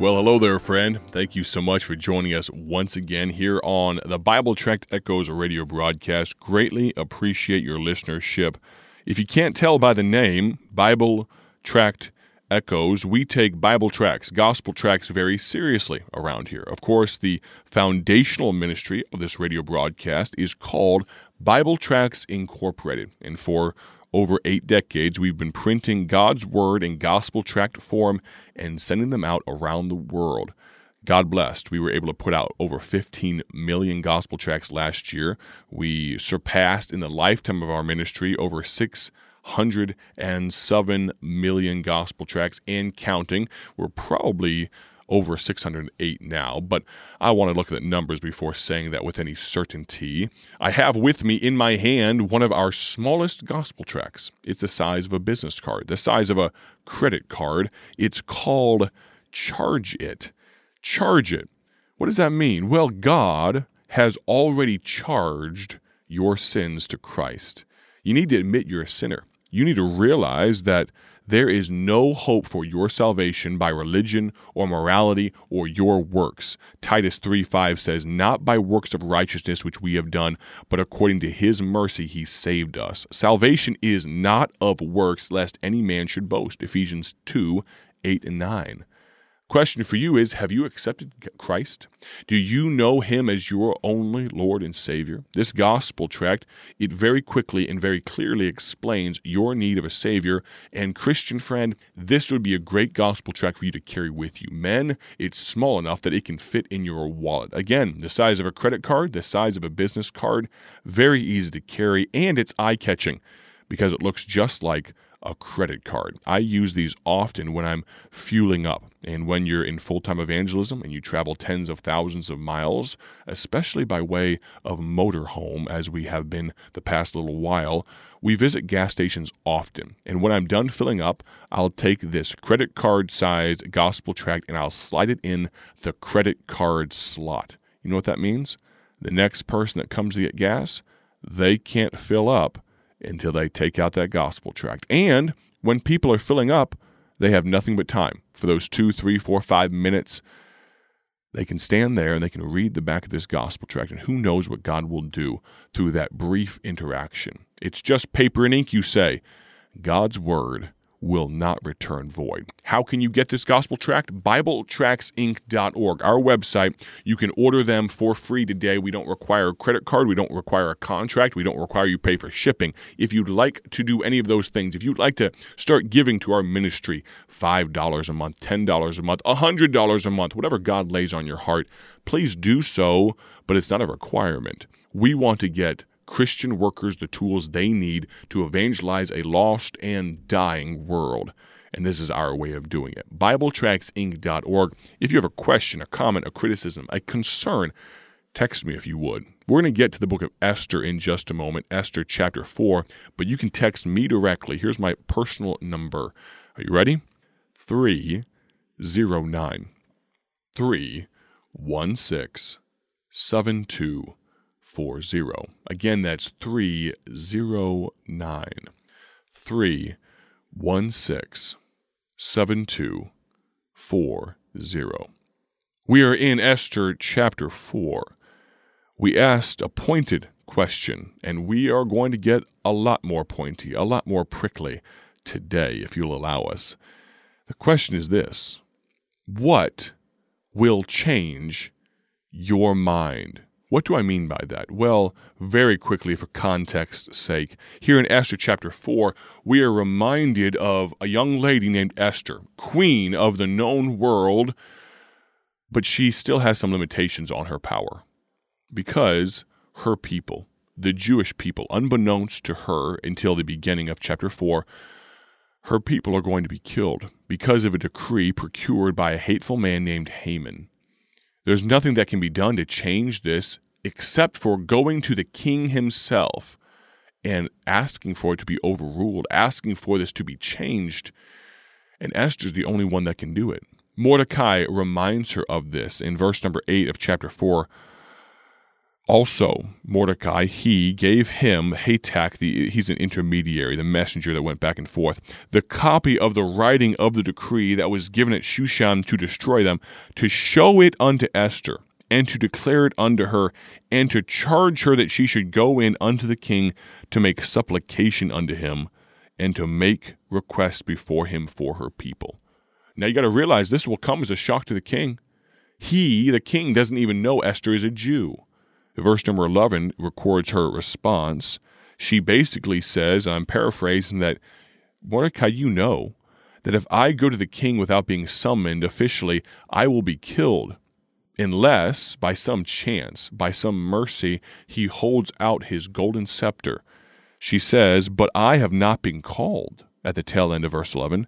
Well, hello there, friend. Thank you so much for joining us once again here on the Bible Tract Echoes radio broadcast. Greatly appreciate your listenership. If you can't tell by the name, Bible Tract Echoes, we take Bible tracts, gospel tracts very seriously around here. Of course, the foundational ministry of this radio broadcast is called Bible Tracts Incorporated. And for over eight decades, we've been printing God's Word in gospel tract form and sending them out around the world. God blessed. We were able to put out over 15 million gospel tracts last year. We surpassed in the lifetime of our ministry over 607 million gospel tracts and counting. We're probably over 608 now, but I want to look at the numbers before saying that with any certainty. I have with me in my hand one of our smallest gospel tracts. It's the size of a business card, the size of a credit card. It's called Charge It. Charge It. What does that mean? Well, God has already charged your sins to Christ. You need to admit you're a sinner. You need to realize that there is no hope for your salvation by religion or morality or your works. Titus 3 5 says, Not by works of righteousness which we have done, but according to his mercy he saved us. Salvation is not of works, lest any man should boast. Ephesians 2 8 and 9. Question for you is Have you accepted Christ? Do you know Him as your only Lord and Savior? This gospel tract, it very quickly and very clearly explains your need of a Savior. And, Christian friend, this would be a great gospel tract for you to carry with you. Men, it's small enough that it can fit in your wallet. Again, the size of a credit card, the size of a business card, very easy to carry, and it's eye catching because it looks just like a credit card. I use these often when I'm fueling up and when you're in full time evangelism and you travel tens of thousands of miles, especially by way of motorhome, as we have been the past little while. We visit gas stations often, and when I'm done filling up, I'll take this credit card sized gospel tract and I'll slide it in the credit card slot. You know what that means? The next person that comes to get gas, they can't fill up until they take out that gospel tract. And when people are filling up, they have nothing but time for those two, three, four, five minutes. They can stand there and they can read the back of this gospel tract, and who knows what God will do through that brief interaction. It's just paper and ink, you say. God's word will not return void. How can you get this gospel tract? BibleTractsInc.org, our website. You can order them for free today. We don't require a credit card. We don't require a contract. We don't require you pay for shipping. If you'd like to do any of those things, if you'd like to start giving to our ministry $5 a month, $10 a month, $100 a month, whatever God lays on your heart, please do so, but it's not a requirement. We want to get Christian workers the tools they need to evangelize a lost and dying world. And this is our way of doing it. BibleTractsInc.org. If you have a question, a comment, a criticism, a concern, text me if you would. We're going to get to the book of Esther in just a moment, Esther chapter 4, but you can text me directly. Here's my personal number. Are you ready? 309 316 72 340. Again, that's 309 316 7240. We are in Esther chapter 4. We asked a pointed question, and we are going to get a lot more pointy, a lot more prickly today, if you'll allow us. The question is this What will change your mind? What do I mean by that? Well, very quickly, for context's sake, here in Esther chapter 4, we are reminded of a young lady named Esther, queen of the known world, but she still has some limitations on her power because her people, the Jewish people, unbeknownst to her until the beginning of chapter 4, her people are going to be killed because of a decree procured by a hateful man named Haman. There's nothing that can be done to change this except for going to the king himself and asking for it to be overruled, asking for this to be changed. And Esther's the only one that can do it. Mordecai reminds her of this in verse number 8 of chapter 4. Also, Mordecai, he gave him Hatach, the, he's an intermediary, the messenger that went back and forth, the copy of the writing of the decree that was given at Shushan to destroy them, to show it unto Esther, and to declare it unto her, and to charge her that she should go in unto the king to make supplication unto him, and to make request before him for her people. Now you got to realize this will come as a shock to the king. He, the king, doesn't even know Esther is a Jew verse number 11 records her response. She basically says, I'm paraphrasing, that Mordecai, you know that if I go to the king without being summoned officially, I will be killed, unless, by some chance, by some mercy, he holds out his golden scepter. She says, But I have not been called, at the tail end of verse 11.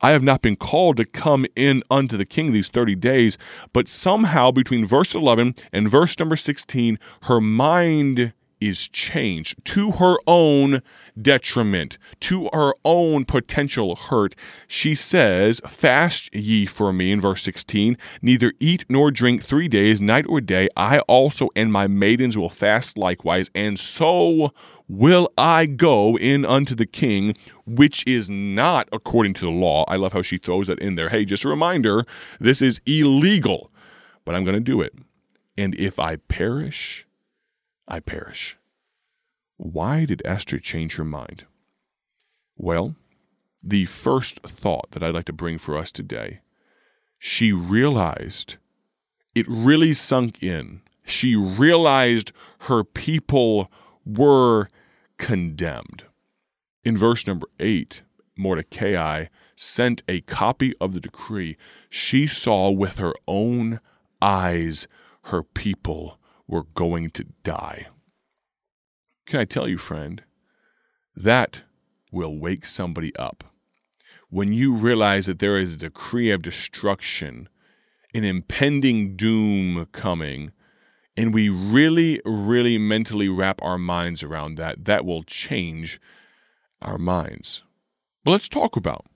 I have not been called to come in unto the king these 30 days. But somehow, between verse 11 and verse number 16, her mind is changed to her own detriment, to her own potential hurt. She says, Fast ye for me, in verse 16, neither eat nor drink three days, night or day. I also and my maidens will fast likewise, and so will I go in unto the king, which is not according to the law. I love how she throws that in there. Hey, just a reminder this is illegal, but I'm going to do it. And if I perish, I perish. Why did Esther change her mind? Well, the first thought that I'd like to bring for us today, she realized, it really sunk in. She realized her people were condemned. In verse number 8, Mordecai sent a copy of the decree. She saw with her own eyes her people were going to die. Can I tell you, friend, that will wake somebody up. When you realize that there is a decree of destruction, an impending doom coming, and we really, really mentally wrap our minds around that, that will change our minds. But let's talk about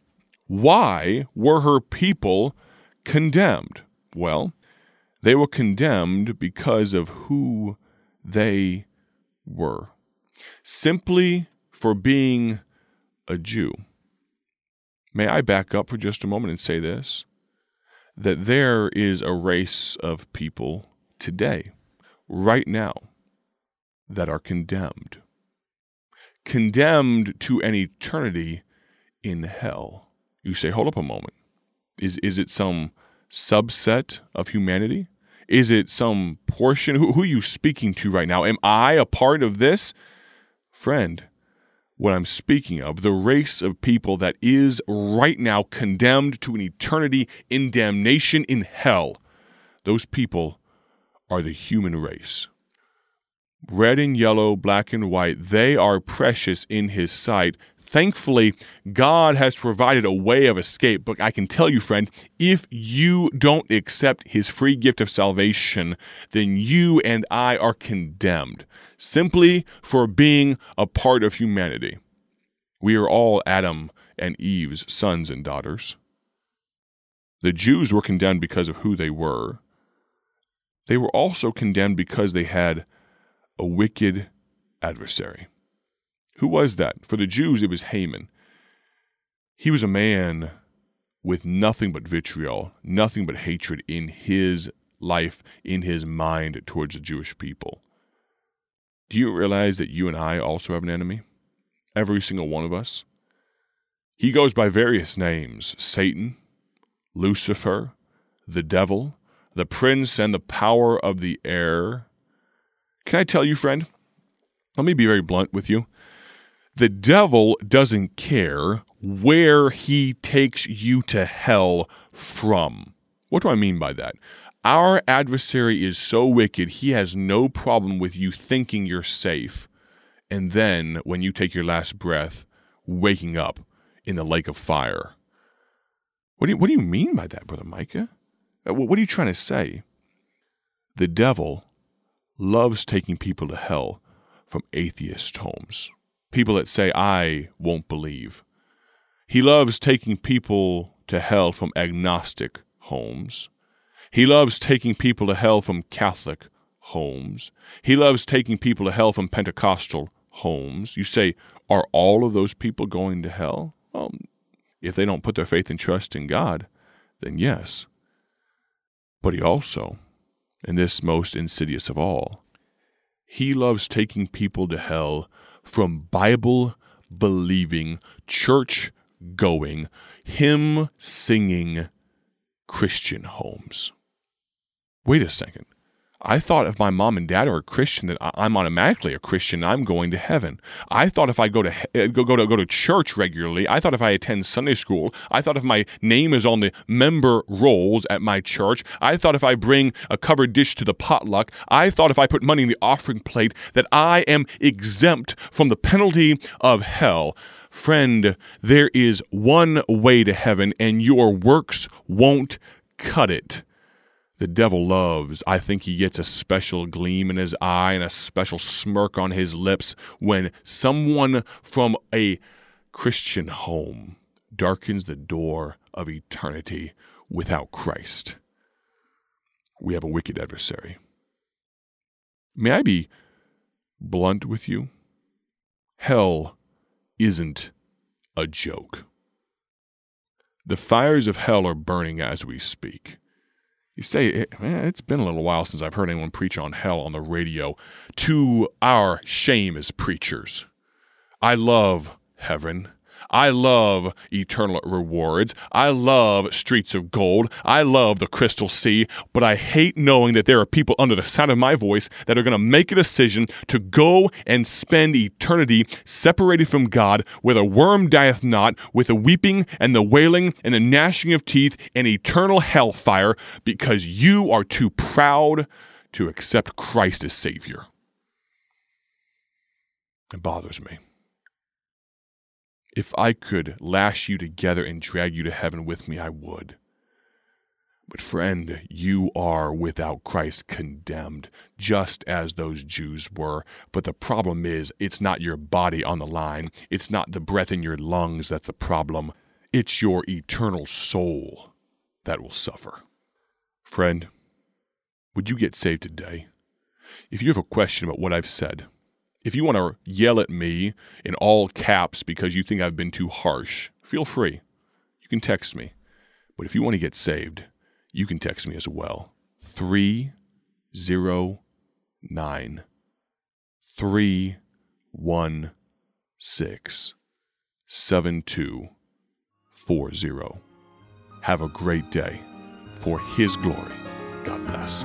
why were her people condemned? Well, they were condemned because of who they were, simply for being a Jew. May I back up for just a moment and say this? That there is a race of people today right now that are condemned. Condemned to an eternity in hell. You say, hold up a moment. Is, is it some subset of humanity? Is it some portion? Who, who are you speaking to right now? Am I a part of this? Friend, what I'm speaking of, the race of people that is right now condemned to an eternity in damnation in hell, those people are the human race. Red and yellow, black and white, they are precious in His sight. Thankfully, God has provided a way of escape. But I can tell you, friend, if you don't accept His free gift of salvation, then you and I are condemned simply for being a part of humanity. We are all Adam and Eve's sons and daughters. The Jews were condemned because of who they were. They were also condemned because they had a wicked adversary. Who was that? For the Jews, it was Haman. He was a man with nothing but vitriol, nothing but hatred in his life, in his mind towards the Jewish people. Do you realize that you and I also have an enemy? Every single one of us. He goes by various names Satan, Lucifer, the devil, the prince and the power of the air. Can I tell you, friend? Let me be very blunt with you. The devil doesn't care where he takes you to hell from. What do I mean by that? Our adversary is so wicked, he has no problem with you thinking you're safe. And then, when you take your last breath, waking up in the lake of fire. What do you, what do you mean by that, Brother Micah? Uh, what are you trying to say? The devil loves taking people to hell from atheist homes, people that say, I won't believe. He loves taking people to hell from agnostic homes. He loves taking people to hell from Catholic homes. He loves taking people to hell from Pentecostal homes. You say, are all of those people going to hell? Well, if they don't put their faith and trust in God, then yes. But he also, and this most insidious of all, he loves taking people to hell from Bible believing, church going, hymn singing Christian homes. Wait a second. I thought if my mom and dad are a Christian that I'm automatically a Christian. I'm going to heaven. I thought if I go to uh, go, go to go to church regularly, I thought if I attend Sunday school, I thought if my name is on the member rolls at my church, I thought if I bring a covered dish to the potluck, I thought if I put money in the offering plate that I am exempt from the penalty of hell. Friend, there is one way to heaven, and your works won't cut it the devil loves. I think he gets a special gleam in his eye and a special smirk on his lips when someone from a Christian home darkens the door of eternity without Christ. We have a wicked adversary. May I be blunt with you? Hell isn't a joke. The fires of hell are burning as we speak. You say, eh, man, it's been a little while since I've heard anyone preach on hell on the radio. To our shame as preachers. I love heaven. I love eternal rewards. I love streets of gold. I love the crystal sea, but I hate knowing that there are people under the sound of my voice that are going to make a decision to go and spend eternity separated from God, where the worm dieth not, with the weeping and the wailing and the gnashing of teeth and eternal hellfire, because you are too proud to accept Christ as Savior. It bothers me. If I could lash you together and drag you to heaven with me, I would. But, friend, you are without Christ condemned, just as those Jews were. But the problem is, it's not your body on the line. It's not the breath in your lungs that's the problem. It's your eternal soul that will suffer. Friend, would you get saved today? If you have a question about what I've said, if you want to yell at me in all caps because you think I've been too harsh, feel free. You can text me. But if you want to get saved, you can text me as well. 309 316 7240. Have a great day. For His glory. God bless.